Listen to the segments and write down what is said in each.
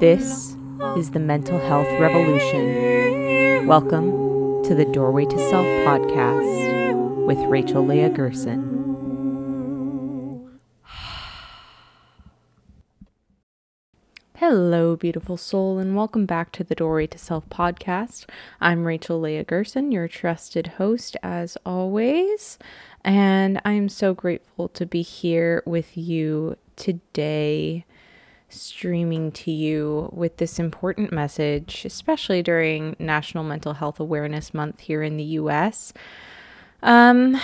This is the Mental Health Revolution. Welcome to the Doorway to Self podcast with Rachel Leah Gerson. Hello, beautiful soul, and welcome back to the Doorway to Self podcast. I'm Rachel Leah Gerson, your trusted host, as always, and I'm so grateful to be here with you today streaming to you with this important message, especially during National Mental Health Awareness Month here in the US. Um,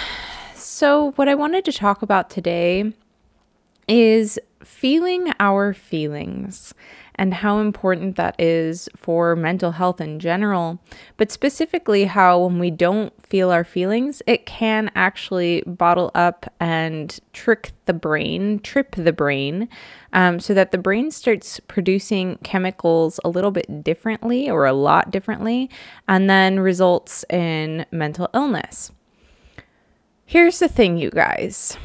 so, what I wanted to talk about today is feeling our feelings and how important that is for mental health in general, but specifically how when we don't feel our feelings, it can actually bottle up and trick the brain, trip the brain, um, so that the brain starts producing chemicals a little bit differently or a lot differently, and then results in mental illness. Here's the thing, you guys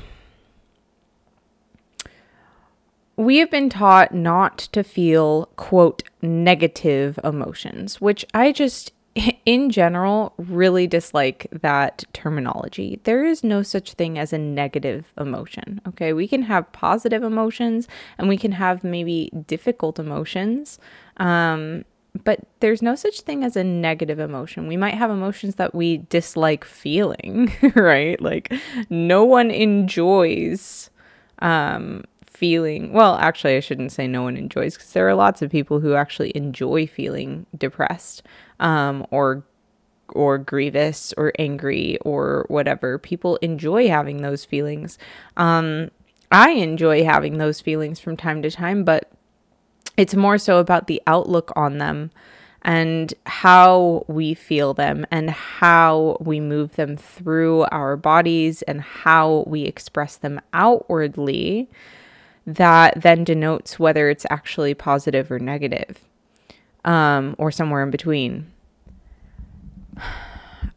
we have been taught not to feel, quote, negative emotions, which I just, in general, really dislike that terminology. There is no such thing as a negative emotion, okay? We can have positive emotions and we can have maybe difficult emotions. Um, but there's no such thing as a negative emotion. We might have emotions that we dislike feeling, right? Like no one enjoys um feeling well actually i shouldn't say no one enjoys because there are lots of people who actually enjoy feeling depressed um, or or grievous or angry or whatever. People enjoy having those feelings. Um, i enjoy having those feelings from time to time but it's more so about the outlook on them and how we feel them and how we move them through our bodies and how we express them outwardly that then denotes whether it's actually positive or negative, um, or somewhere in between.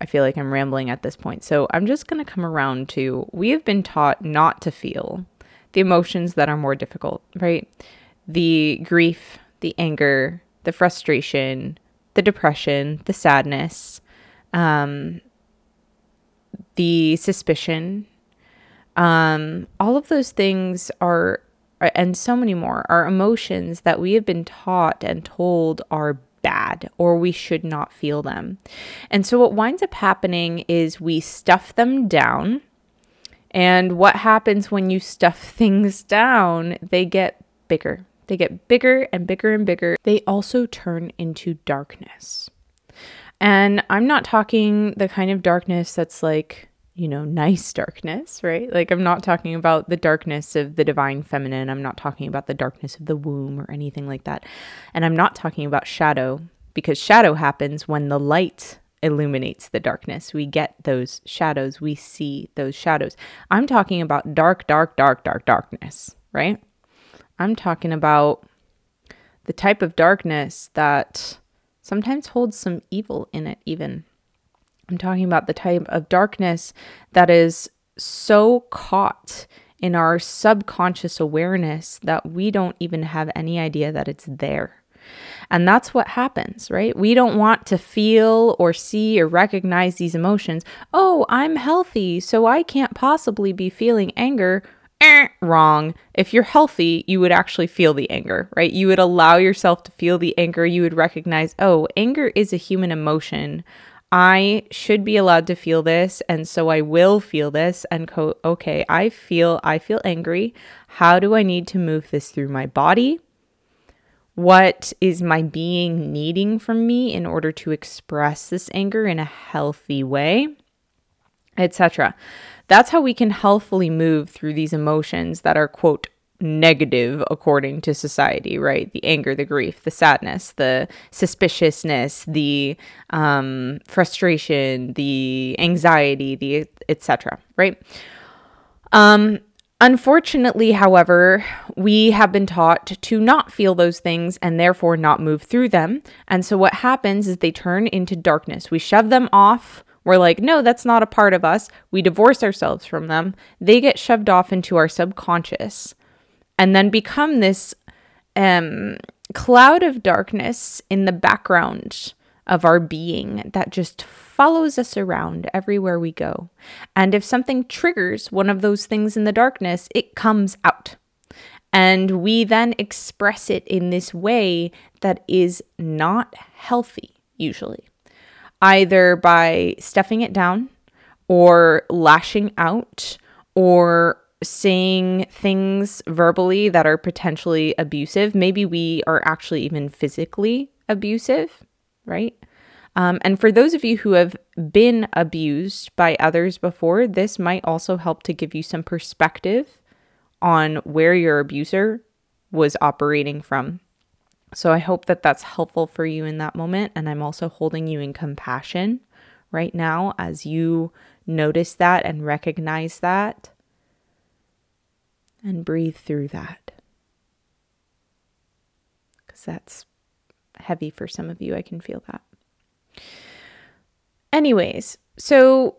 I feel like I'm rambling at this point. So I'm just going to come around to we have been taught not to feel the emotions that are more difficult, right? The grief, the anger, the frustration, the depression, the sadness, um, the suspicion. Um, all of those things are and so many more are emotions that we have been taught and told are bad or we should not feel them. And so what winds up happening is we stuff them down. And what happens when you stuff things down? They get bigger. They get bigger and bigger and bigger. They also turn into darkness. And I'm not talking the kind of darkness that's like you know, nice darkness, right? Like, I'm not talking about the darkness of the divine feminine. I'm not talking about the darkness of the womb or anything like that. And I'm not talking about shadow because shadow happens when the light illuminates the darkness. We get those shadows, we see those shadows. I'm talking about dark, dark, dark, dark darkness, right? I'm talking about the type of darkness that sometimes holds some evil in it, even. I'm talking about the type of darkness that is so caught in our subconscious awareness that we don't even have any idea that it's there. And that's what happens, right? We don't want to feel or see or recognize these emotions. Oh, I'm healthy, so I can't possibly be feeling anger. Eh, wrong. If you're healthy, you would actually feel the anger, right? You would allow yourself to feel the anger. You would recognize, oh, anger is a human emotion. I should be allowed to feel this and so I will feel this and co- okay, I feel I feel angry. How do I need to move this through my body? What is my being needing from me in order to express this anger in a healthy way? Etc. That's how we can healthfully move through these emotions that are quote negative according to society, right? The anger, the grief, the sadness, the suspiciousness, the um, frustration, the anxiety, the etc. Right? Um, unfortunately, however, we have been taught to not feel those things and therefore not move through them. And so what happens is they turn into darkness. We shove them off. We're like, no, that's not a part of us. We divorce ourselves from them. They get shoved off into our subconscious and then become this um cloud of darkness in the background of our being that just follows us around everywhere we go. And if something triggers one of those things in the darkness, it comes out. And we then express it in this way that is not healthy, usually, either by stuffing it down or lashing out or saying things verbally that are potentially abusive. Maybe we are actually even physically abusive, right? Um, and for those of you who have been abused by others before, this might also help to give you some perspective on where your abuser was operating from. So I hope that that's helpful for you in that moment. And I'm also holding you in compassion right now as you notice that and recognize that and breathe through that. Because that's heavy for some of you. I can feel that. Anyways, so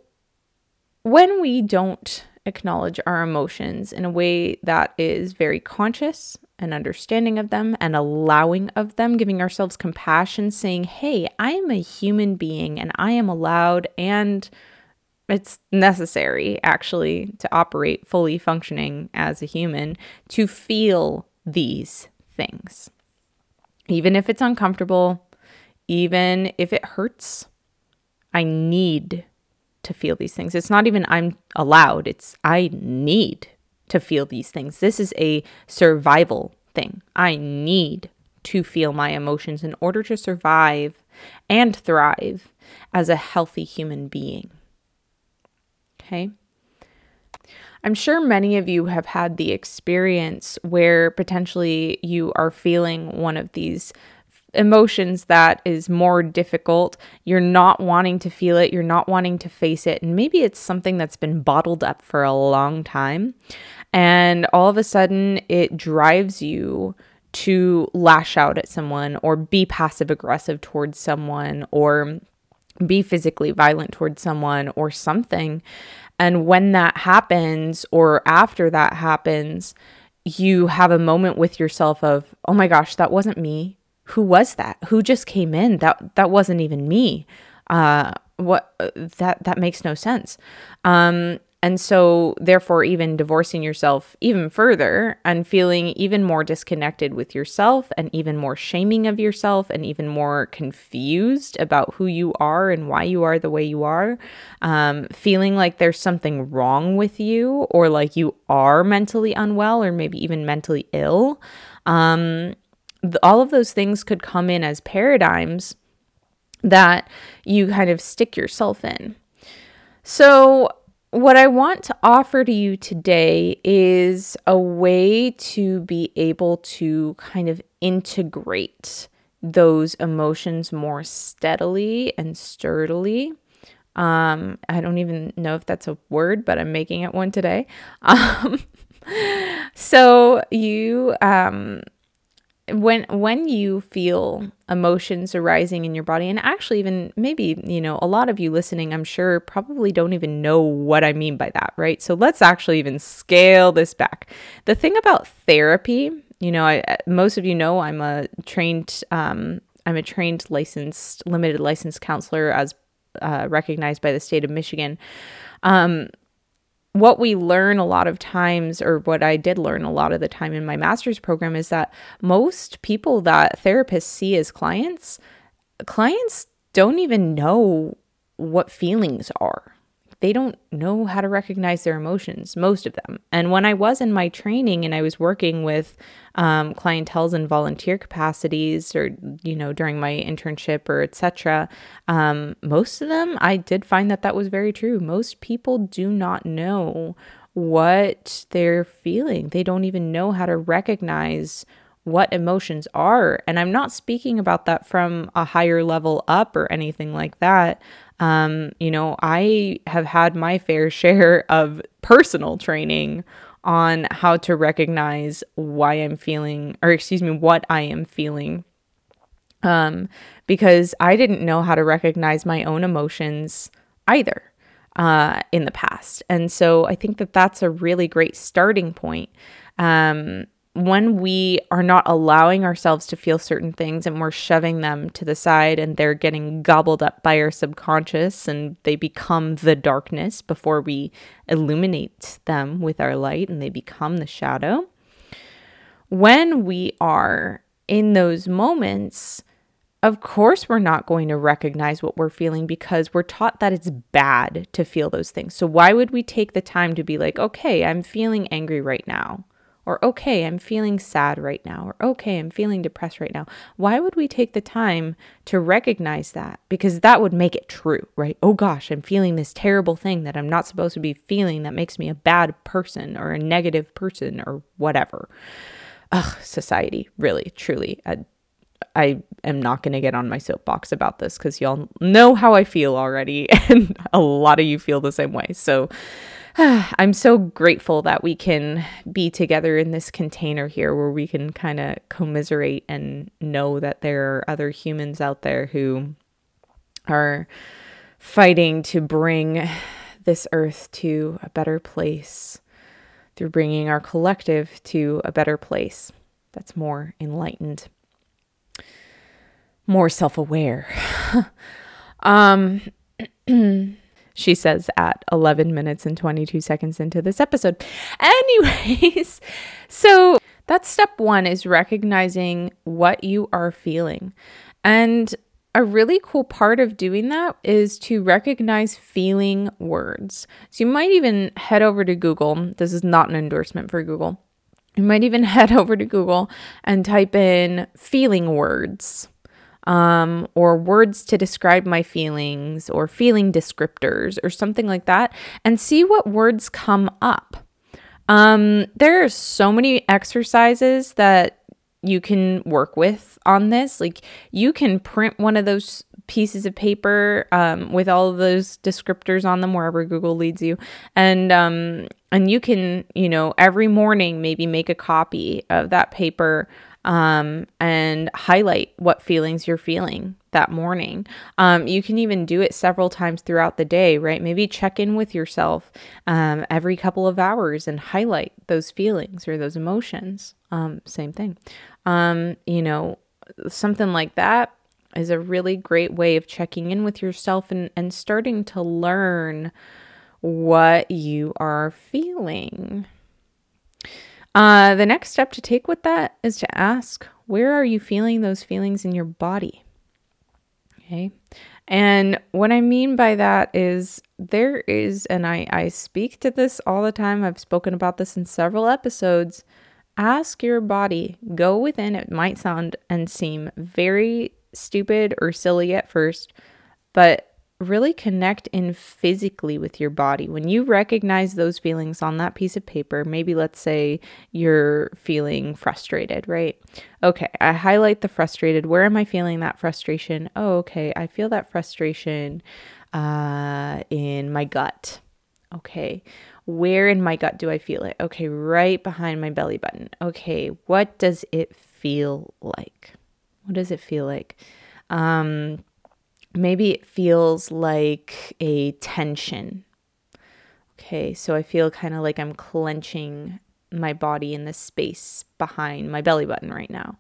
when we don't acknowledge our emotions in a way that is very conscious and understanding of them and allowing of them, giving ourselves compassion, saying, Hey, I am a human being and I am allowed and it's necessary actually to operate fully functioning as a human to feel these things. Even if it's uncomfortable, even if it hurts, I need to feel these things. It's not even I'm allowed, it's I need to feel these things. This is a survival thing. I need to feel my emotions in order to survive and thrive as a healthy human being. Okay. I'm sure many of you have had the experience where potentially you are feeling one of these emotions that is more difficult. You're not wanting to feel it, you're not wanting to face it, and maybe it's something that's been bottled up for a long time. And all of a sudden, it drives you to lash out at someone or be passive aggressive towards someone or be physically violent towards someone or something. And when that happens, or after that happens, you have a moment with yourself of, oh my gosh, that wasn't me. Who was that? Who just came in? That that wasn't even me. Uh, what that that makes no sense. Um, and so, therefore, even divorcing yourself even further and feeling even more disconnected with yourself and even more shaming of yourself and even more confused about who you are and why you are the way you are, um, feeling like there's something wrong with you or like you are mentally unwell or maybe even mentally ill. Um, th- all of those things could come in as paradigms that you kind of stick yourself in. So, what I want to offer to you today is a way to be able to kind of integrate those emotions more steadily and sturdily. Um, I don't even know if that's a word, but I'm making it one today. Um, so you um, when when you feel emotions arising in your body and actually even maybe you know a lot of you listening i'm sure probably don't even know what i mean by that right? So let's actually even scale this back. The thing about therapy you know I, most of you know i'm a trained um, i'm a trained licensed limited licensed counselor as uh, recognized by the state of michigan. Um, what we learn a lot of times, or what I did learn a lot of the time in my master's program, is that most people that therapists see as clients, clients don't even know what feelings are they don't know how to recognize their emotions, most of them. And when I was in my training and I was working with um, clientels and volunteer capacities, or you know, during my internship or etc., um, most of them I did find that that was very true. Most people do not know what they're feeling. They don't even know how to recognize what emotions are. And I'm not speaking about that from a higher level up or anything like that. Um, you know, I have had my fair share of personal training on how to recognize why I'm feeling, or excuse me, what I am feeling. Um, because I didn't know how to recognize my own emotions either uh, in the past. And so I think that that's a really great starting point. Um, when we are not allowing ourselves to feel certain things and we're shoving them to the side and they're getting gobbled up by our subconscious and they become the darkness before we illuminate them with our light and they become the shadow. When we are in those moments, of course, we're not going to recognize what we're feeling because we're taught that it's bad to feel those things. So, why would we take the time to be like, okay, I'm feeling angry right now? Or, okay, I'm feeling sad right now. Or, okay, I'm feeling depressed right now. Why would we take the time to recognize that? Because that would make it true, right? Oh gosh, I'm feeling this terrible thing that I'm not supposed to be feeling that makes me a bad person or a negative person or whatever. Ugh, society, really, truly. I, I am not going to get on my soapbox about this because y'all know how I feel already, and a lot of you feel the same way. So, I'm so grateful that we can be together in this container here where we can kind of commiserate and know that there are other humans out there who are fighting to bring this earth to a better place through bringing our collective to a better place that's more enlightened, more self aware. um, she says at 11 minutes and 22 seconds into this episode. Anyways, so that's step one is recognizing what you are feeling. And a really cool part of doing that is to recognize feeling words. So you might even head over to Google. This is not an endorsement for Google. You might even head over to Google and type in feeling words um, or words to describe my feelings or feeling descriptors or something like that and see what words come up. Um, there are so many exercises that you can work with on this. Like you can print one of those pieces of paper um, with all of those descriptors on them wherever Google leads you, and um, and you can you know every morning maybe make a copy of that paper um, and highlight what feelings you're feeling that morning. Um, you can even do it several times throughout the day, right? Maybe check in with yourself um, every couple of hours and highlight those feelings or those emotions. Um, same thing. Um, you know, something like that is a really great way of checking in with yourself and, and starting to learn what you are feeling. Uh, the next step to take with that is to ask, where are you feeling those feelings in your body? Okay. And what I mean by that is there is, and I, I speak to this all the time, I've spoken about this in several episodes. Ask your body, go within. It might sound and seem very stupid or silly at first, but really connect in physically with your body. When you recognize those feelings on that piece of paper, maybe let's say you're feeling frustrated, right? Okay, I highlight the frustrated. Where am I feeling that frustration? Oh, okay, I feel that frustration uh, in my gut. Okay, where in my gut do I feel it? Okay, right behind my belly button. Okay, what does it feel like? What does it feel like? Um, maybe it feels like a tension. Okay, so I feel kind of like I'm clenching my body in the space behind my belly button right now.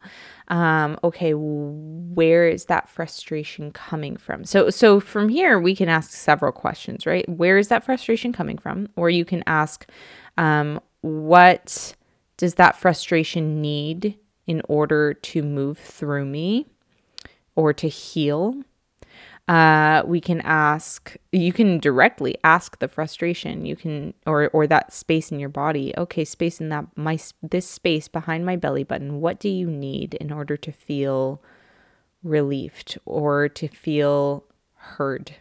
Um, okay, where is that frustration coming from? So, so from here we can ask several questions, right? Where is that frustration coming from? Or you can ask, um, what does that frustration need in order to move through me or to heal? Uh, we can ask you can directly ask the frustration. You can or or that space in your body. Okay space in that my this space behind my belly button. What do you need in order to feel relieved or to feel heard?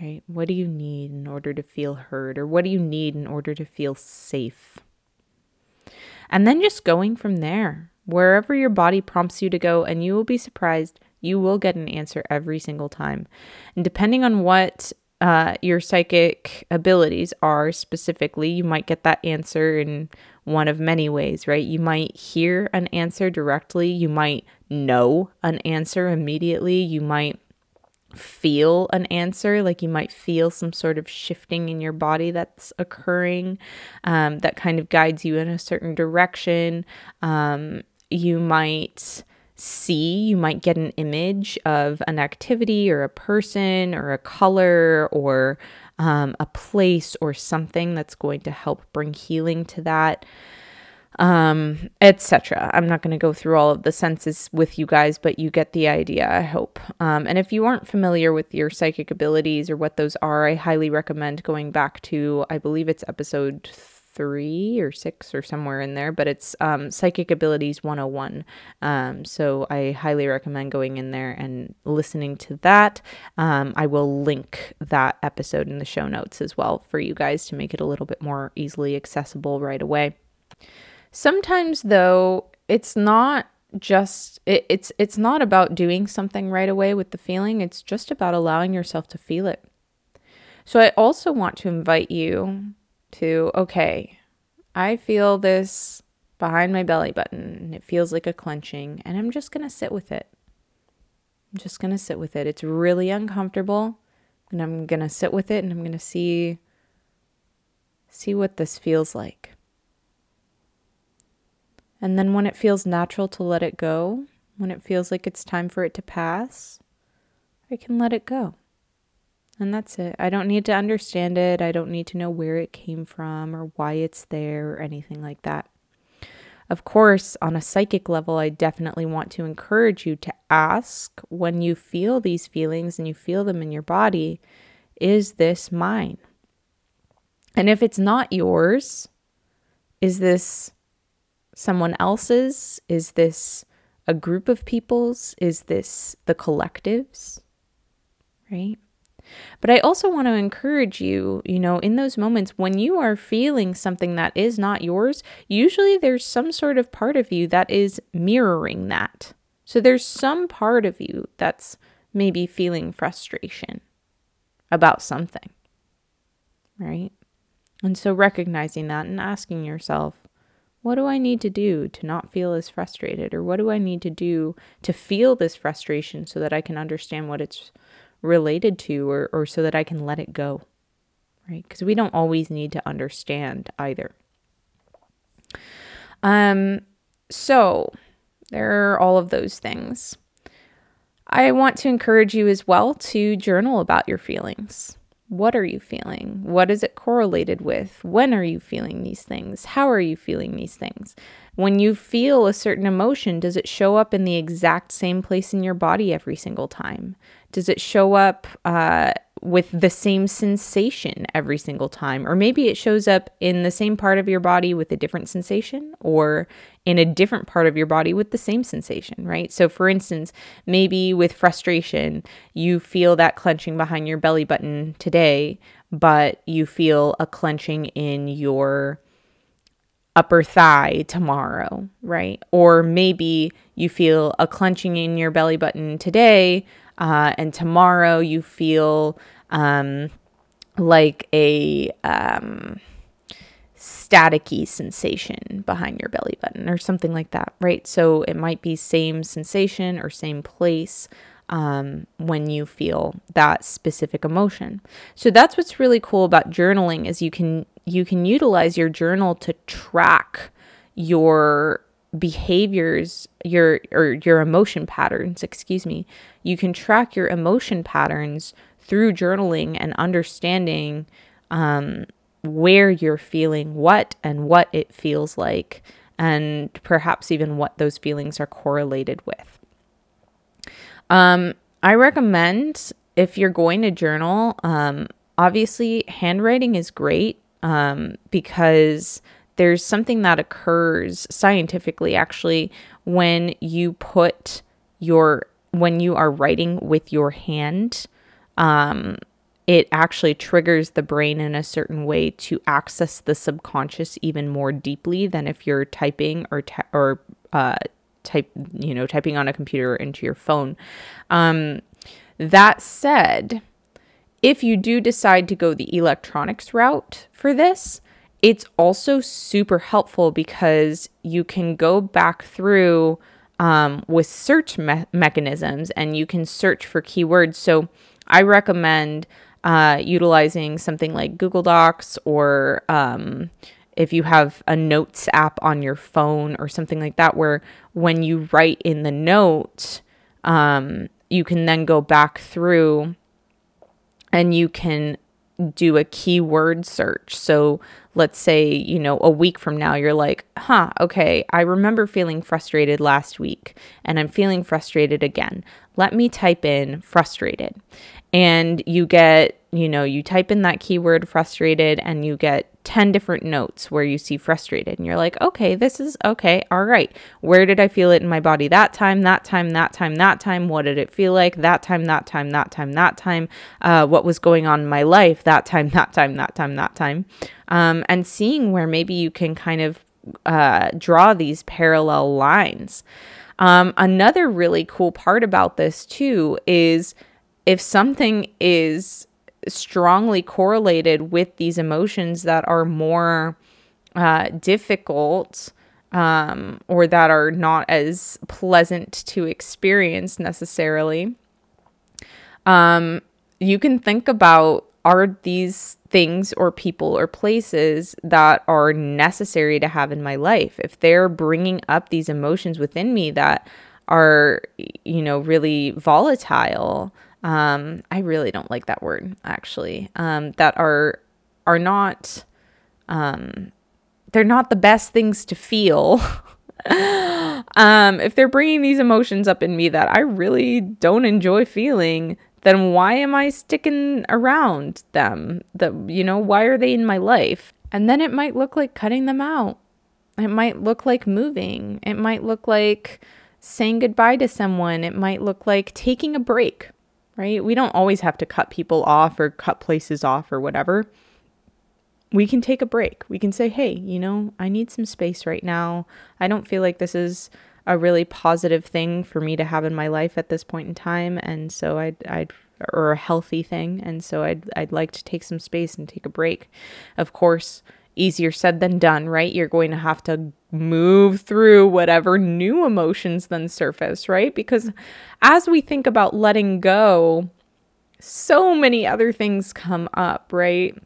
Right? What do you need in order to feel heard or what do you need in order to feel safe? And then just going from there. Wherever your body prompts you to go and you will be surprised you will get an answer every single time. And depending on what uh, your psychic abilities are specifically, you might get that answer in one of many ways, right? You might hear an answer directly, you might know an answer immediately, you might feel an answer, like you might feel some sort of shifting in your body that's occurring um, that kind of guides you in a certain direction. Um, you might see, you might get an image of an activity or a person or a color or um, a place or something that's going to help bring healing to that um, etc. I'm not going to go through all of the senses with you guys, but you get the idea, I hope. Um, and if you aren't familiar with your psychic abilities or what those are, I highly recommend going back to, I believe it's episode three or six or somewhere in there, but it's um, Psychic Abilities 101. Um, so I highly recommend going in there and listening to that. Um, I will link that episode in the show notes as well for you guys to make it a little bit more easily accessible right away. Sometimes though, it's not just it, it's it's not about doing something right away with the feeling, it's just about allowing yourself to feel it. So I also want to invite you to okay, I feel this behind my belly button it feels like a clenching and I'm just going to sit with it. I'm just going to sit with it. It's really uncomfortable and I'm going to sit with it and I'm going to see see what this feels like. And then when it feels natural to let it go, when it feels like it's time for it to pass, I can let it go. And that's it. I don't need to understand it. I don't need to know where it came from or why it's there or anything like that. Of course, on a psychic level, I definitely want to encourage you to ask when you feel these feelings and you feel them in your body, is this mine? And if it's not yours, is this someone else's? Is this a group of people's? Is this the collectives? Right? But I also want to encourage you, you know, in those moments when you are feeling something that is not yours, usually there's some sort of part of you that is mirroring that. So there's some part of you that's maybe feeling frustration about something, right? And so recognizing that and asking yourself, what do I need to do to not feel as frustrated? Or what do I need to do to feel this frustration so that I can understand what it's related to or, or so that I can let it go? Right? Because we don't always need to understand either. Um, so there are all of those things. I want to encourage you as well to journal about your feelings. What are you feeling? What is it correlated with? When are you feeling these things? How are you feeling these things? When you feel a certain emotion, does it show up in the exact same place in your body every single time? Does it show up uh, with the same sensation every single time? Or maybe it shows up in the same part of your body with a different sensation or in a different part of your body with the same sensation, right? So, for instance, maybe with frustration, you feel that clenching behind your belly button today, but you feel a clenching in your upper thigh tomorrow, right? Or maybe you feel a clenching in your belly button today, uh, and tomorrow you feel um, like a um, staticky sensation behind your belly button or something like that, right? So it might be same sensation or same place um, when you feel that specific emotion. So that's what's really cool about journaling is you can you can utilize your journal to track your behaviors your or your emotion patterns excuse me you can track your emotion patterns through journaling and understanding um, where you're feeling what and what it feels like and perhaps even what those feelings are correlated with. Um, i recommend if you're going to journal um, obviously handwriting is great um, because there's something that occurs scientifically actually when you put your when you are writing with your hand um, it actually triggers the brain in a certain way to access the subconscious even more deeply than if you're typing or or uh, type you know typing on a computer into your phone. Um, that said if you do decide to go the electronics route for this it's also super helpful because you can go back through um, with search me- mechanisms and you can search for keywords. So I recommend uh, utilizing something like Google Docs or um, if you have a notes app on your phone or something like that, where when you write in the note, um, you can then go back through and you can do a keyword search. So let's say, you know, a week from now, you're like, huh, okay, I remember feeling frustrated last week and I'm feeling frustrated again. Let me type in frustrated. And you get, you know, you type in that keyword frustrated and you get 10 different notes where you see frustrated and you're like, okay, this is okay. All right. Where did I feel it in my body that time, that time, that time, that time? What did it feel like that time, that time, that time, that time? Uh, what was going on in my life that time, that time, that time, that time? Um, and seeing where maybe you can kind of uh, draw these parallel lines. Um, another really cool part about this, too, is if something is strongly correlated with these emotions that are more uh, difficult um, or that are not as pleasant to experience necessarily. Um, you can think about are these things or people or places that are necessary to have in my life? If they're bringing up these emotions within me that are, you know, really volatile, um, I really don't like that word actually, um, that are are not um, they're not the best things to feel. um, if they're bringing these emotions up in me that I really don't enjoy feeling, then why am I sticking around them? The you know why are they in my life? And then it might look like cutting them out. It might look like moving. It might look like saying goodbye to someone. It might look like taking a break right? We don't always have to cut people off or cut places off or whatever. We can take a break. We can say, hey, you know, I need some space right now. I don't feel like this is a really positive thing for me to have in my life at this point in time. And so I'd, I'd, or a healthy thing. And so I'd, I'd like to take some space and take a break. Of course, easier said than done, right? You're going to have to move through whatever new emotions then surface, right? Because as we think about letting go, so many other things come up, right?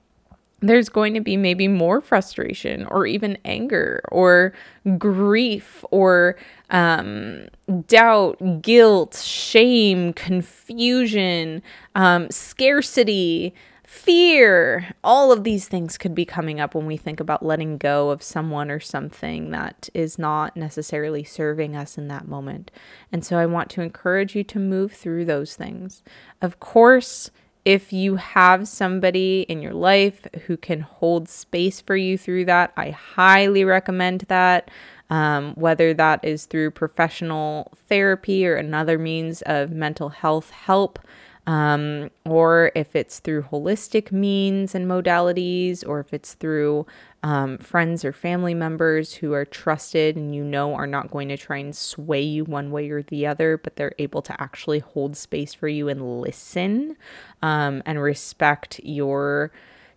There's going to be maybe more frustration or even anger or grief or um, doubt, guilt, shame, confusion, um, scarcity, fear. All of these things could be coming up when we think about letting go of someone or something that is not necessarily serving us in that moment. And so I want to encourage you to move through those things. Of course, if you have somebody in your life who can hold space for you through that, I highly recommend that. Um, whether that is through professional therapy or another means of mental health help um, or if it's through holistic means and modalities, or if it's through um, friends or family members who are trusted and you know are not going to try and sway you one way or the other, but they're able to actually hold space for you and listen um, and respect your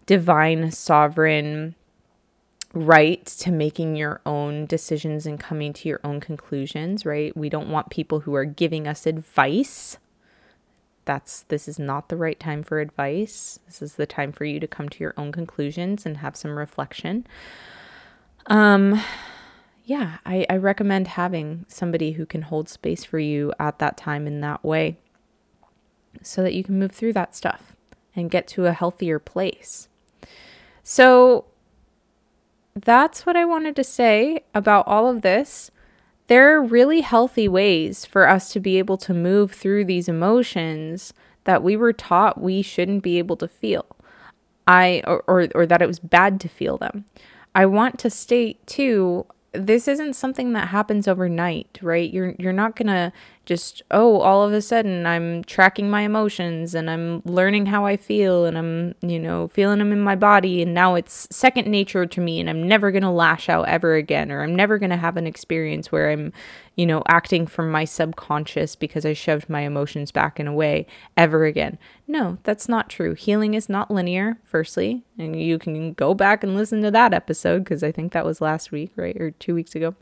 divine sovereign right to making your own decisions and coming to your own conclusions, right? We don't want people who are giving us advice that's this is not the right time for advice. This is the time for you to come to your own conclusions and have some reflection. Um yeah, I, I recommend having somebody who can hold space for you at that time in that way so that you can move through that stuff and get to a healthier place. So that's what I wanted to say about all of this there are really healthy ways for us to be able to move through these emotions that we were taught we shouldn't be able to feel. I or, or, or that it was bad to feel them. I want to state too this isn't something that happens overnight, right? You're you're not going to just oh, all of a sudden I'm tracking my emotions and I'm learning how I feel and I'm, you know, feeling them in my body and now it's second nature to me and I'm never going to lash out ever again or I'm never going to have an experience where I'm, you know, acting from my subconscious because I shoved my emotions back in a way ever again. No, that's not true. Healing is not linear, firstly, and you can go back and listen to that episode because I think that was last week, right? Or 2 weeks ago.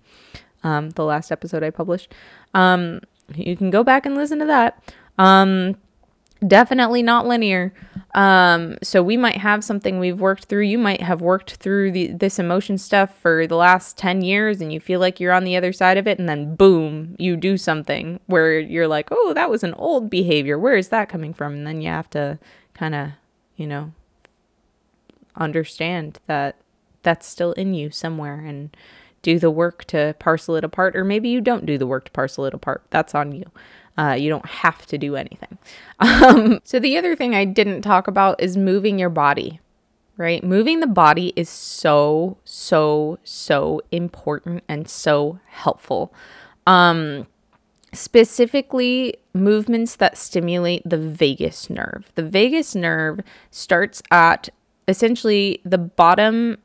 um, the last episode I published. Um, you can go back and listen to that. Um, definitely not linear. Um, so we might have something we've worked through. You might have worked through the, this emotion stuff for the last 10 years and you feel like you're on the other side of it. And then boom, you do something where you're like, oh, that was an old behavior. Where is that coming from? And then you have to kind of, you know, understand that that's still in you somewhere and do the work to parcel it apart. Or maybe you don't do the work to parcel it apart. That's on you. Uh, you don't have to do anything. Um, so, the other thing I didn't talk about is moving your body, right? Moving the body is so, so, so important and so helpful. Um, specifically, movements that stimulate the vagus nerve. The vagus nerve starts at essentially the bottom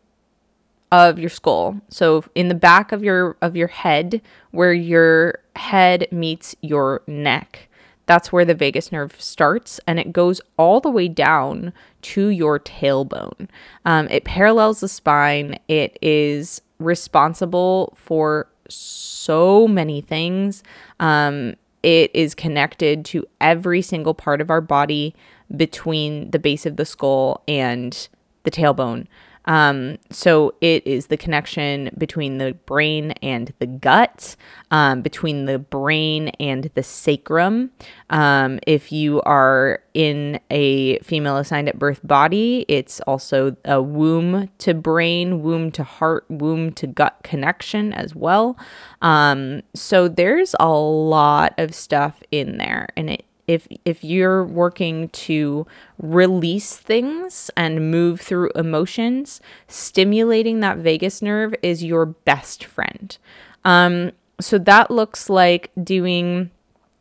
of your skull. So in the back of your of your head where your head meets your neck. That's where the vagus nerve starts and it goes all the way down to your tailbone. Um, it parallels the spine. It is responsible for so many things. Um, it is connected to every single part of our body between the base of the skull and the tailbone. Um, so it is the connection between the brain and the gut, um, between the brain and the sacrum. Um, if you are in a female assigned at birth body, it's also a womb to brain, womb to heart, womb to gut connection as well. Um, so there's a lot of stuff in there, and it if if you're working to release things and move through emotions stimulating that vagus nerve is your best friend. Um, so that looks like doing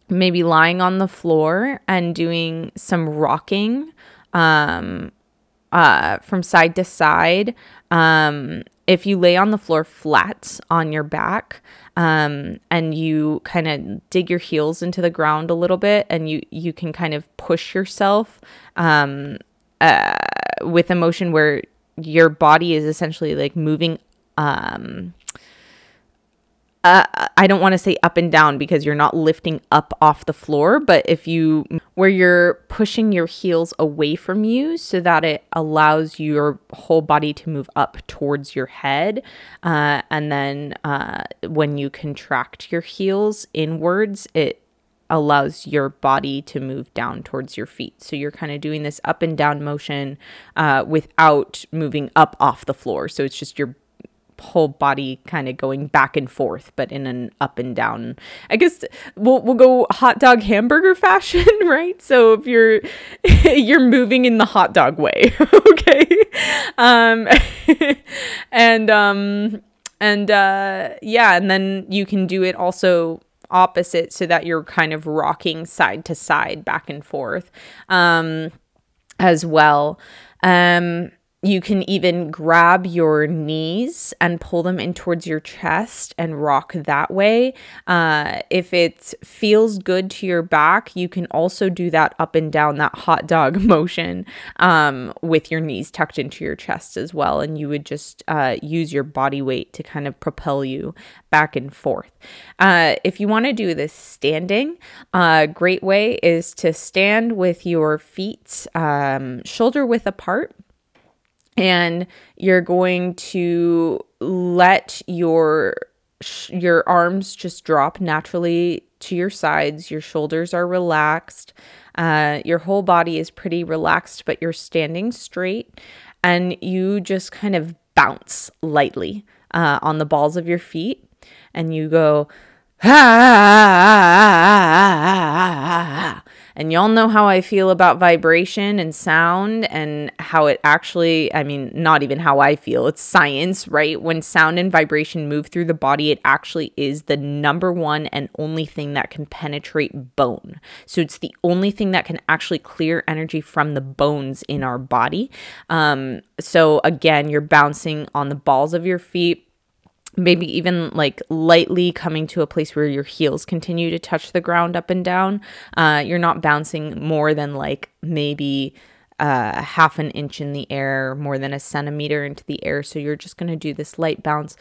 maybe lying on the floor and doing some rocking um, uh, from side to side um, if you lay on the floor flat on your back um, and you kind of dig your heels into the ground a little bit and you you can kind of push yourself um, uh, with a motion where your body is essentially like moving um, uh, I don't want to say up and down because you're not lifting up off the floor, but if you, where you're pushing your heels away from you so that it allows your whole body to move up towards your head. Uh, and then uh, when you contract your heels inwards, it allows your body to move down towards your feet. So you're kind of doing this up and down motion uh, without moving up off the floor. So it's just your whole body kind of going back and forth, but in an up and down. I guess we'll we'll go hot dog hamburger fashion, right? So if you're you're moving in the hot dog way, okay, um, and um, and uh, yeah, and then you can do it also opposite so that you're kind of rocking side to side, back and forth, um, as well. Um, you can even grab your knees and pull them in towards your chest and rock that way. Uh, if it feels good to your back, you can also do that up and down, that hot dog motion um, with your knees tucked into your chest as well. And you would just uh, use your body weight to kind of propel you back and forth. Uh, if you want to do this standing, a uh, great way is to stand with your feet um, shoulder width apart and you're going to let your your arms just drop naturally to your sides. Your shoulders are relaxed. Uh, your whole body is pretty relaxed but you're standing straight and you just kind of bounce lightly uh, on the balls of your feet. And you go ah, and y'all know how I feel about vibration and sound and how it actually, I mean, not even how I feel, it's science, right? When sound and vibration move through the body, it actually is the number one and only thing that can penetrate bone. So it's the only thing that can actually clear energy from the bones in our body. Um, so again, you're bouncing on the balls of your feet maybe even like lightly coming to a place where your heels continue to touch the ground up and down. Uh, you're not bouncing more than like maybe uh, half an inch in the air, more than a centimeter into the air. So you're just going to do this light bounce.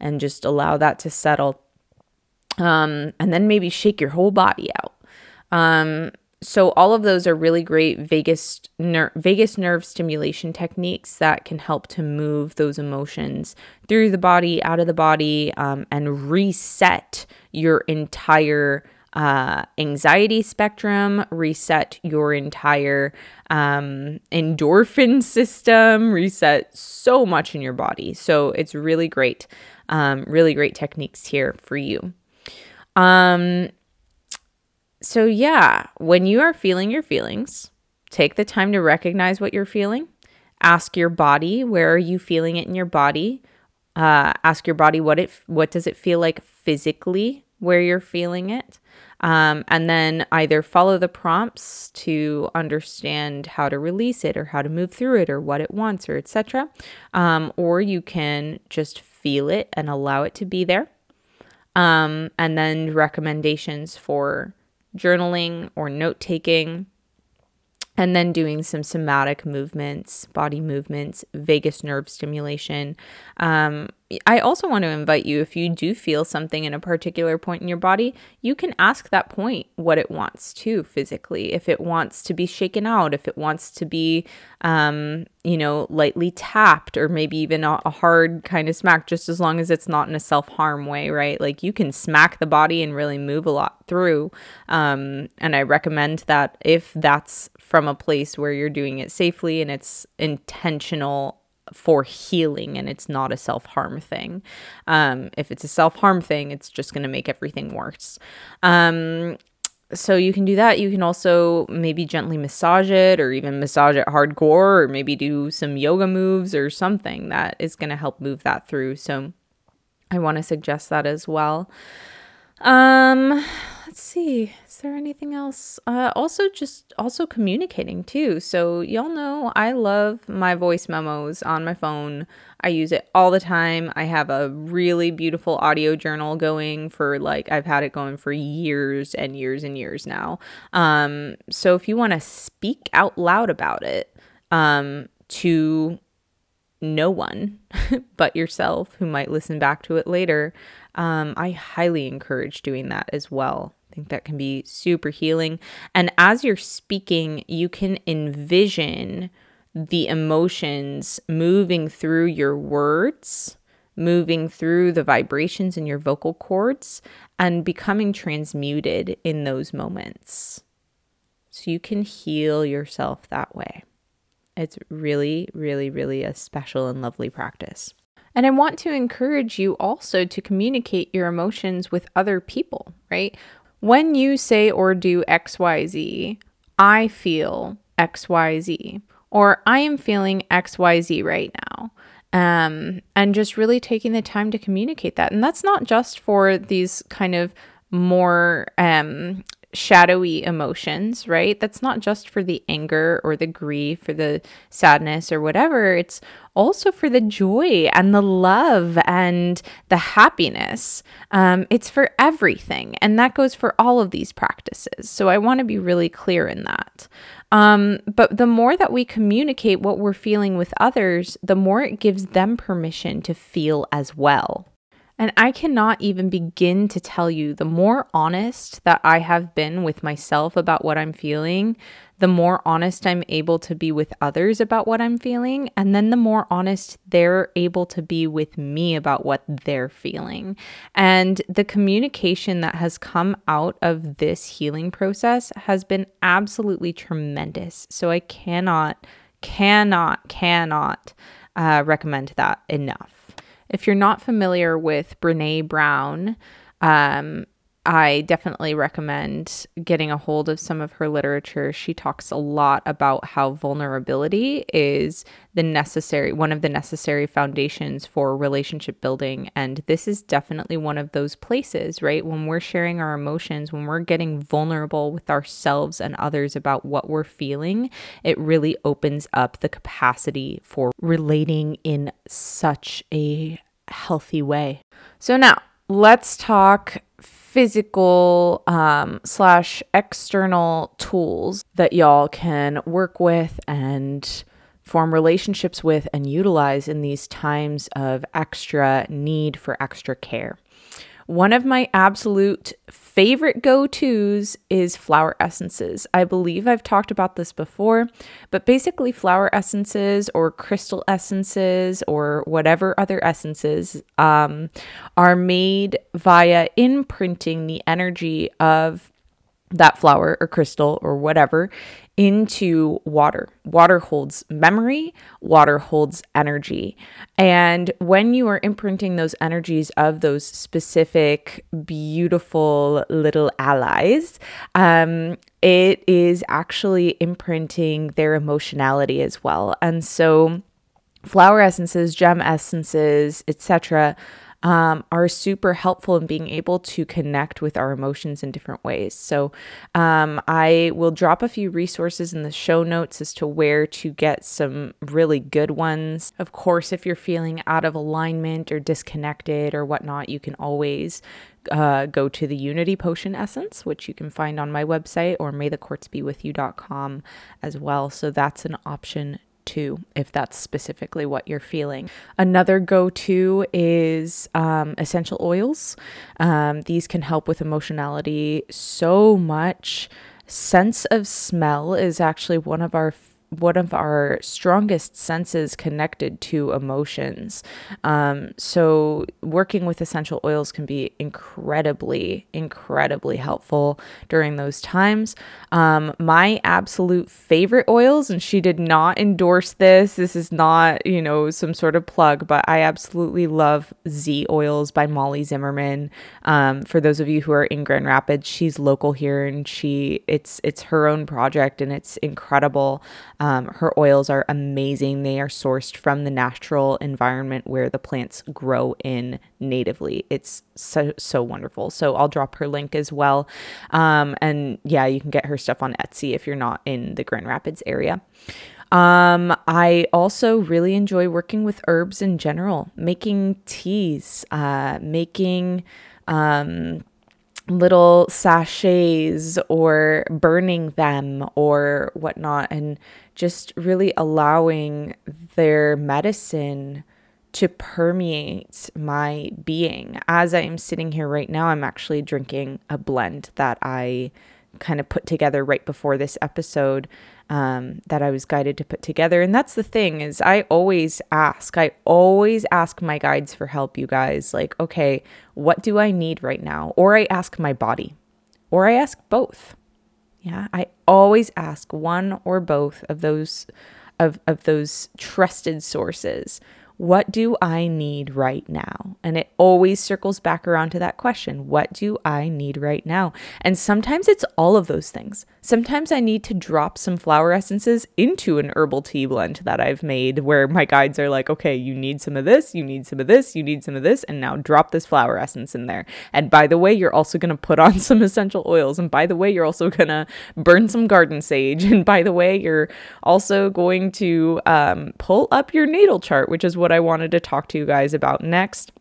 And just allow that to settle. Um, and then maybe shake your whole body out. Um, so all of those are really great vagus ner- vagus nerve stimulation techniques that can help to move those emotions through the body, out of the body, um, and reset your entire uh, anxiety spectrum, reset your entire um, endorphin system, reset so much in your body. So it's really great, um, really great techniques here for you. Um, so, yeah, when you are feeling your feelings, take the time to recognize what you're feeling. Ask your body, where are you feeling it in your body? Uh, ask your body what it what does it feel like physically where you're feeling it, um, and then either follow the prompts to understand how to release it or how to move through it or what it wants or etc. Um, or you can just feel it and allow it to be there. Um, and then recommendations for journaling or note taking, and then doing some somatic movements, body movements, vagus nerve stimulation. Um, I also want to invite you if you do feel something in a particular point in your body, you can ask that point what it wants to physically. If it wants to be shaken out, if it wants to be, um, you know, lightly tapped, or maybe even a, a hard kind of smack, just as long as it's not in a self harm way, right? Like you can smack the body and really move a lot through. Um, and I recommend that if that's from a place where you're doing it safely and it's intentional for healing and it's not a self harm thing. Um, if it's a self harm thing, it's just going to make everything worse. Um, so you can do that. You can also maybe gently massage it or even massage it hardcore or maybe do some yoga moves or something that is going to help move that through. So I want to suggest that as well. Um, let's see. Is there anything else? Uh, also just also communicating too. So y'all know i love my voice memos on my phone. I use it all the time. I have a really beautiful audio journal going for like i've had it going for years and years and years now. Um, so if you want to speak out loud about it um, to no one but yourself who might listen back to it later um, I highly encourage doing that as well. I think that can be super healing. And as you're speaking, you can envision the emotions moving through your words, moving through the vibrations in your vocal cords, and becoming transmuted in those moments. So you can heal yourself that way. It's really, really, really a special and lovely practice. And I want to encourage you also to communicate your emotions with other people, right? When you say or do XYZ, I feel XYZ, or I am feeling XYZ right now. Um, and just really taking the time to communicate that. And that's not just for these kind of more um, shadowy emotions, right? That's not just for the anger or the grief or the sadness or whatever. It's also for the joy and the love and the happiness. Um, it's for everything. And that goes for all of these practices. So I want to be really clear in that. Um, but the more that we communicate what we're feeling with others, the more it gives them permission to feel as well. And I cannot even begin to tell you the more honest that I have been with myself about what I'm feeling, the more honest I'm able to be with others about what I'm feeling, and then the more honest they're able to be with me about what they're feeling. And the communication that has come out of this healing process has been absolutely tremendous. So I cannot, cannot, cannot uh, recommend that enough. If you're not familiar with Brene Brown, um, I definitely recommend getting a hold of some of her literature. She talks a lot about how vulnerability is the necessary one of the necessary foundations for relationship building and this is definitely one of those places, right? When we're sharing our emotions, when we're getting vulnerable with ourselves and others about what we're feeling, it really opens up the capacity for relating in such a healthy way. So now, let's talk physical um, slash external tools that y'all can work with and form relationships with and utilize in these times of extra need for extra care. One of my absolute favorite go tos is flower essences. I believe I've talked about this before, but basically, flower essences or crystal essences or whatever other essences um, are made via imprinting the energy of that flower or crystal or whatever into water. Water holds memory, water holds energy. And when you are imprinting those energies of those specific, beautiful little allies, um, it is actually imprinting their emotionality as well. And so, flower essences, gem essences, etc um, are super helpful in being able to connect with our emotions in different ways. So, um, I will drop a few resources in the show notes as to where to get some really good ones. Of course, if you're feeling out of alignment or disconnected or whatnot, you can always uh, go to the Unity Potion Essence, which you can find on my website or maythequartzbewithyou.com as well. So that's an option too, if that's specifically what you're feeling. Another go to is um, essential oils. Um, these can help with emotionality so much. Sense of smell is actually one of our one of our strongest senses connected to emotions. Um, so, working with essential oils can be incredibly, incredibly helpful during those times. Um, my absolute favorite oils, and she did not endorse this, this is not, you know, some sort of plug, but I absolutely love Z oils by Molly Zimmerman. Um, for those of you who are in Grand Rapids, she's local here and she, it's, it's her own project and it's incredible. Um, her oils are amazing. They are sourced from the natural environment where the plants grow in natively. It's so, so wonderful. So I'll drop her link as well. Um, and yeah, you can get her stuff on Etsy if you're not in the Grand Rapids area. Um, I also really enjoy working with herbs in general, making teas, uh, making um, little sachets or burning them or whatnot, and just really allowing their medicine to permeate my being. As I am sitting here right now, I'm actually drinking a blend that I kind of put together right before this episode um, that I was guided to put together. And that's the thing is I always ask, I always ask my guides for help, you guys. Like, okay, what do I need right now? Or I ask my body, or I ask both. Yeah, I always ask one or both of those of, of those trusted sources what do I need right now? And it always circles back around to that question What do I need right now? And sometimes it's all of those things. Sometimes I need to drop some flower essences into an herbal tea blend that I've made where my guides are like, okay, you need some of this, you need some of this, you need some of this, and now drop this flower essence in there. And by the way, you're also going to put on some essential oils. And by the way, you're also going to burn some garden sage. And by the way, you're also going to um, pull up your natal chart, which is what what I wanted to talk to you guys about next.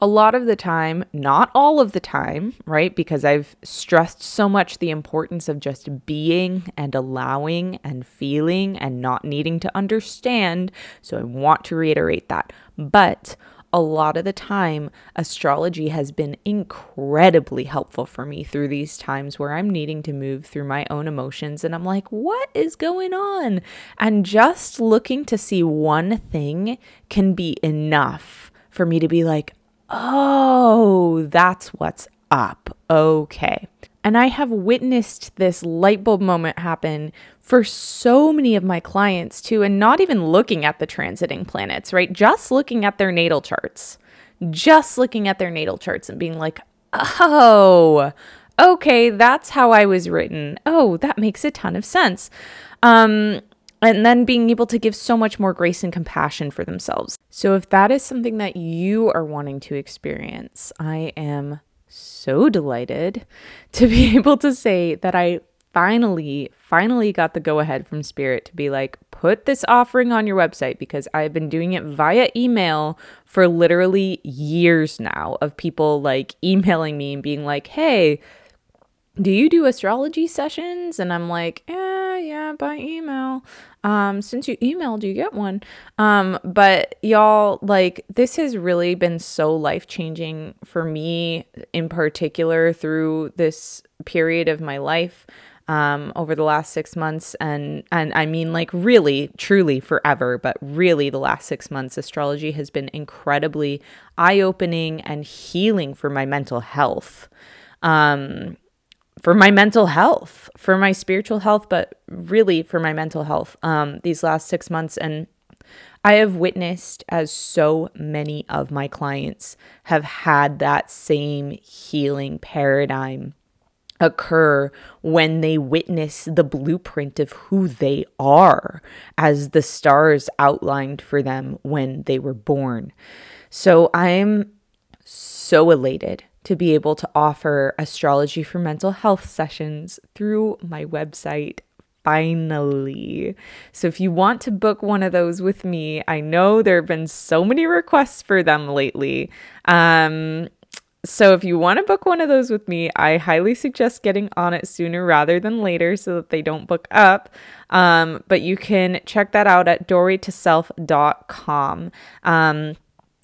A lot of the time, not all of the time, right? Because I've stressed so much the importance of just being and allowing and feeling and not needing to understand. So I want to reiterate that. But a lot of the time, astrology has been incredibly helpful for me through these times where I'm needing to move through my own emotions and I'm like, what is going on? And just looking to see one thing can be enough for me to be like, oh, that's what's up. Okay. And I have witnessed this light bulb moment happen for so many of my clients too, and not even looking at the transiting planets, right? Just looking at their natal charts, just looking at their natal charts and being like, oh, okay, that's how I was written. Oh, that makes a ton of sense. Um, and then being able to give so much more grace and compassion for themselves. So, if that is something that you are wanting to experience, I am so delighted to be able to say that I finally, finally got the go ahead from Spirit to be like, put this offering on your website because I've been doing it via email for literally years now of people like emailing me and being like, hey, do you do astrology sessions? And I'm like, yeah, yeah, by email. Um, since you emailed, you get one. Um, but y'all, like, this has really been so life changing for me in particular through this period of my life. Um, over the last six months, and and I mean like really, truly forever, but really the last six months, astrology has been incredibly eye opening and healing for my mental health. Um, for my mental health, for my spiritual health, but really for my mental health um, these last six months. And I have witnessed as so many of my clients have had that same healing paradigm occur when they witness the blueprint of who they are as the stars outlined for them when they were born. So I'm so elated to be able to offer astrology for mental health sessions through my website finally. So if you want to book one of those with me, I know there have been so many requests for them lately. Um so if you want to book one of those with me, I highly suggest getting on it sooner rather than later so that they don't book up. Um, but you can check that out at doorwaytoself.com. Um,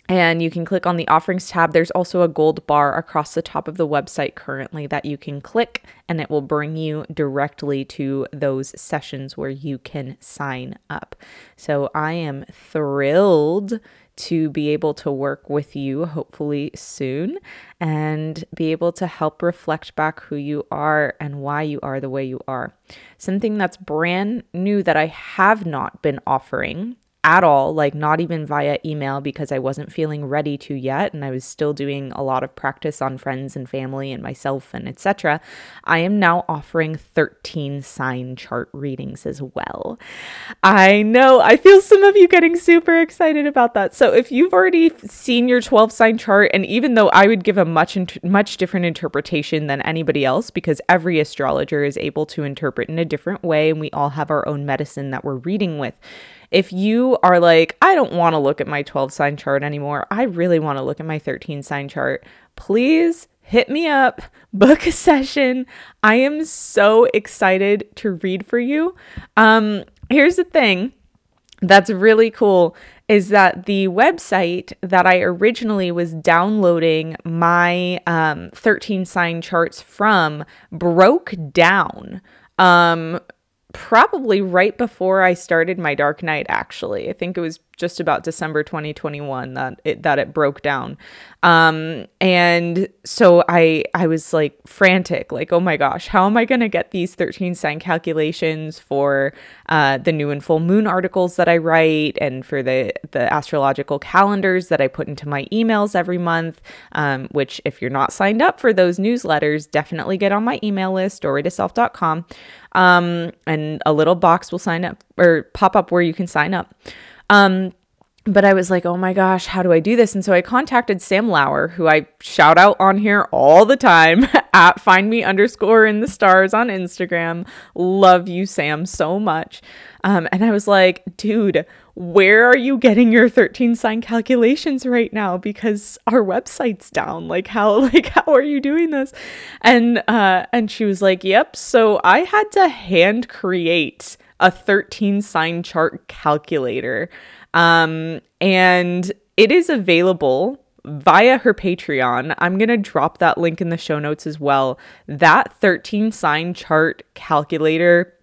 and you can click on the offerings tab. There's also a gold bar across the top of the website currently that you can click, and it will bring you directly to those sessions where you can sign up. So I am thrilled to be able to work with you hopefully soon and be able to help reflect back who you are and why you are the way you are. Something that's brand new that I have not been offering at all, like not even via email because I wasn't feeling ready to yet and I was still doing a lot of practice on friends and family and myself and etc. I am now offering 13 sign chart readings as well. I know, I feel some of you getting super excited about that. So if you've already seen your 12 sign chart and even though I would give a much much different interpretation than anybody else because every astrologer is able to interpret in a different way and we all have our own medicine that we're reading with if you are like, I don't want to look at my 12 sign chart anymore, I really want to look at my 13 sign chart, please hit me up, book a session. I am so excited to read for you. Um, here's the thing that's really cool is that the website that I originally was downloading my um, 13 sign charts from broke down um, probably right before I started my Dark Night actually. I think it was just about December 2021 that it that it broke down. Um and so I I was like frantic like oh my gosh, how am I going to get these 13 sign calculations for uh the new and full moon articles that I write and for the the astrological calendars that I put into my emails every month um which if you're not signed up for those newsletters, definitely get on my email list doorwaytoself.com. Um and a little box will sign up or pop up where you can sign up. Um, but I was like, oh my gosh, how do I do this? And so I contacted Sam Lauer, who I shout out on here all the time at find me underscore in the stars on Instagram. Love you, Sam, so much. Um, and I was like, dude, where are you getting your 13 sign calculations right now? Because our website's down. Like how like how are you doing this? And uh and she was like, Yep. So I had to hand create a 13 sign chart calculator. Um, and it is available via her Patreon. I'm going to drop that link in the show notes as well. That 13 sign chart calculator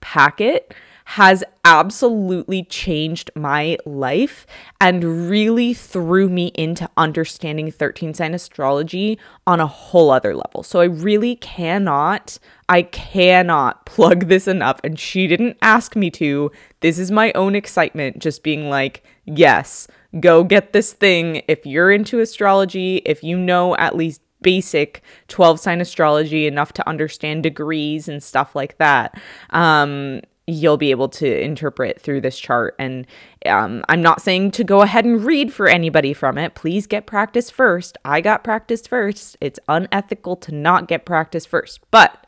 packet has absolutely changed my life and really threw me into understanding 13 sign astrology on a whole other level. So I really cannot, I cannot plug this enough. And she didn't ask me to. This is my own excitement, just being like, yes, go get this thing. If you're into astrology, if you know at least basic 12 sign astrology enough to understand degrees and stuff like that um you'll be able to interpret through this chart. And um, I'm not saying to go ahead and read for anybody from it. Please get practice first. I got practice first. It's unethical to not get practice first. But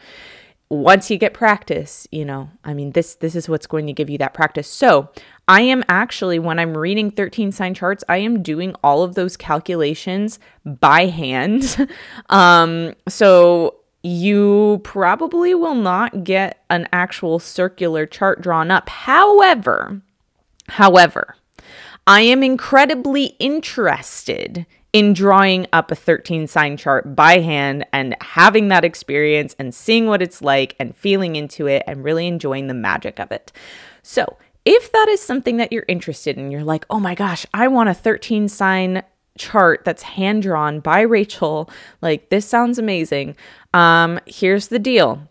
once you get practice, you know, I mean this this is what's going to give you that practice. So, I am actually when I'm reading 13 sign charts, I am doing all of those calculations by hand. um so you probably will not get an actual circular chart drawn up. However, however, I am incredibly interested in drawing up a 13 sign chart by hand and having that experience and seeing what it's like and feeling into it and really enjoying the magic of it. So, if that is something that you're interested in, you're like, oh my gosh, I want a 13 sign chart that's hand drawn by Rachel. Like, this sounds amazing. Um, here's the deal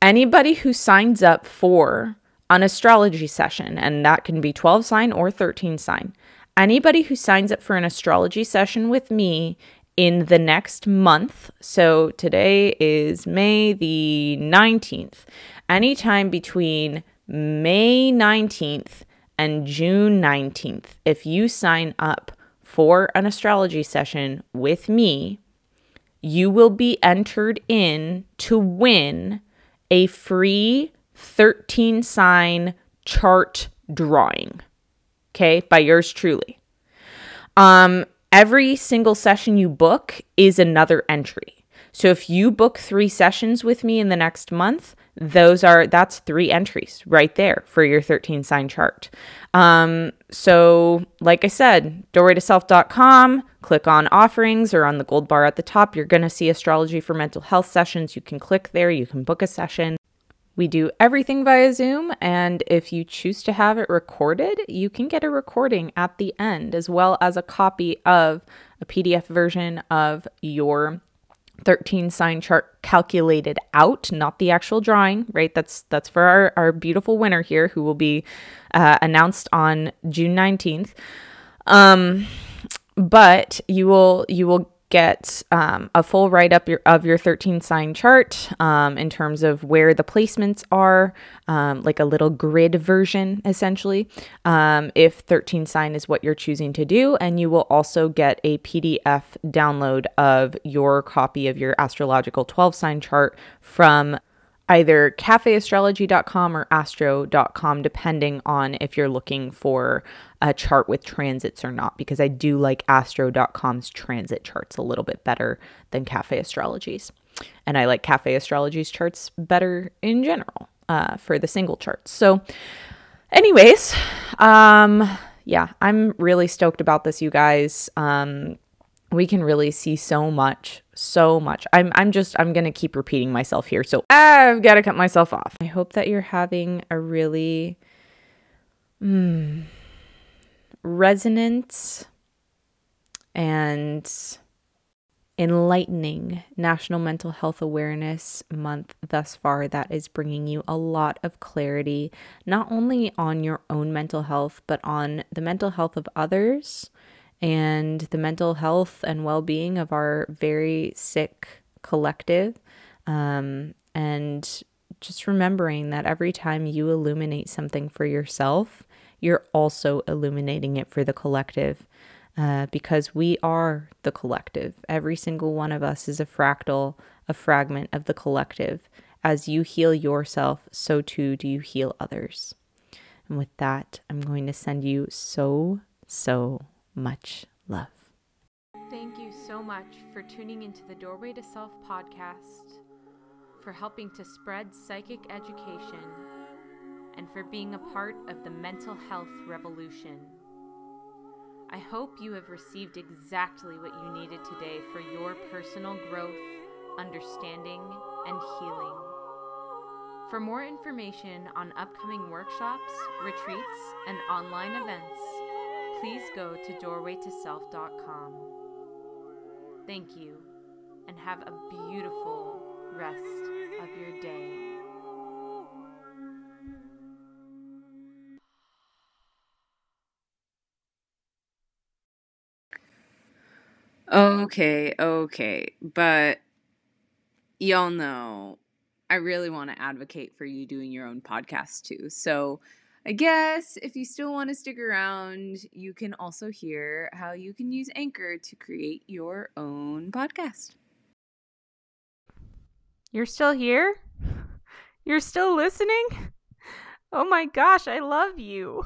anybody who signs up for an astrology session, and that can be 12 sign or 13 sign, anybody who signs up for an astrology session with me in the next month, so today is May the 19th, anytime between May 19th and June 19th, if you sign up for an astrology session with me, you will be entered in to win a free 13 sign chart drawing okay, by yours truly. Um, every single session you book is another entry. So if you book three sessions with me in the next month, those are that's three entries right there for your 13 sign chart. Um, so like I said, doorwaytoself.com, click on offerings or on the gold bar at the top, you're gonna see astrology for mental health sessions. You can click there, you can book a session. We do everything via Zoom, and if you choose to have it recorded, you can get a recording at the end, as well as a copy of a PDF version of your 13 sign chart calculated out, not the actual drawing, right? That's that's for our, our beautiful winner here who will be uh, announced on June 19th. Um, but you will you will get um, a full write up of your 13 sign chart um, in terms of where the placements are, um, like a little grid version essentially, um, if 13 sign is what you're choosing to do. And you will also get a PDF download of your copy of your astrological 12 sign chart from either cafeastrology.com or astro.com, depending on if you're looking for a chart with transits or not, because I do like astro.com's transit charts a little bit better than Cafe Astrology's. And I like Cafe Astrology's charts better in general uh, for the single charts. So, anyways, um, yeah, I'm really stoked about this, you guys. Um, we can really see so much so much i'm i'm just i'm going to keep repeating myself here so i've got to cut myself off i hope that you're having a really mm, resonant and enlightening National Mental Health Awareness Month thus far that is bringing you a lot of clarity, not only on your own mental health, but on the mental health of others and the mental health and well being of our very sick collective. Um, and just remembering that every time you illuminate something for yourself, you're also illuminating it for the collective. Uh, because we are the collective. Every single one of us is a fractal, a fragment of the collective. As you heal yourself, so too do you heal others. And with that, I'm going to send you so, so much love. Thank you so much for tuning into the Doorway to Self podcast, for helping to spread psychic education, and for being a part of the mental health revolution. I hope you have received exactly what you needed today for your personal growth, understanding, and healing. For more information on upcoming workshops, retreats, and online events, please go to doorwaytoself.com. Thank you, and have a beautiful rest of your day. Okay, okay, but y'all know I really want to advocate for you doing your own podcast too. So, I guess if you still want to stick around, you can also hear how you can use Anchor to create your own podcast. You're still here? You're still listening? Oh my gosh, I love you.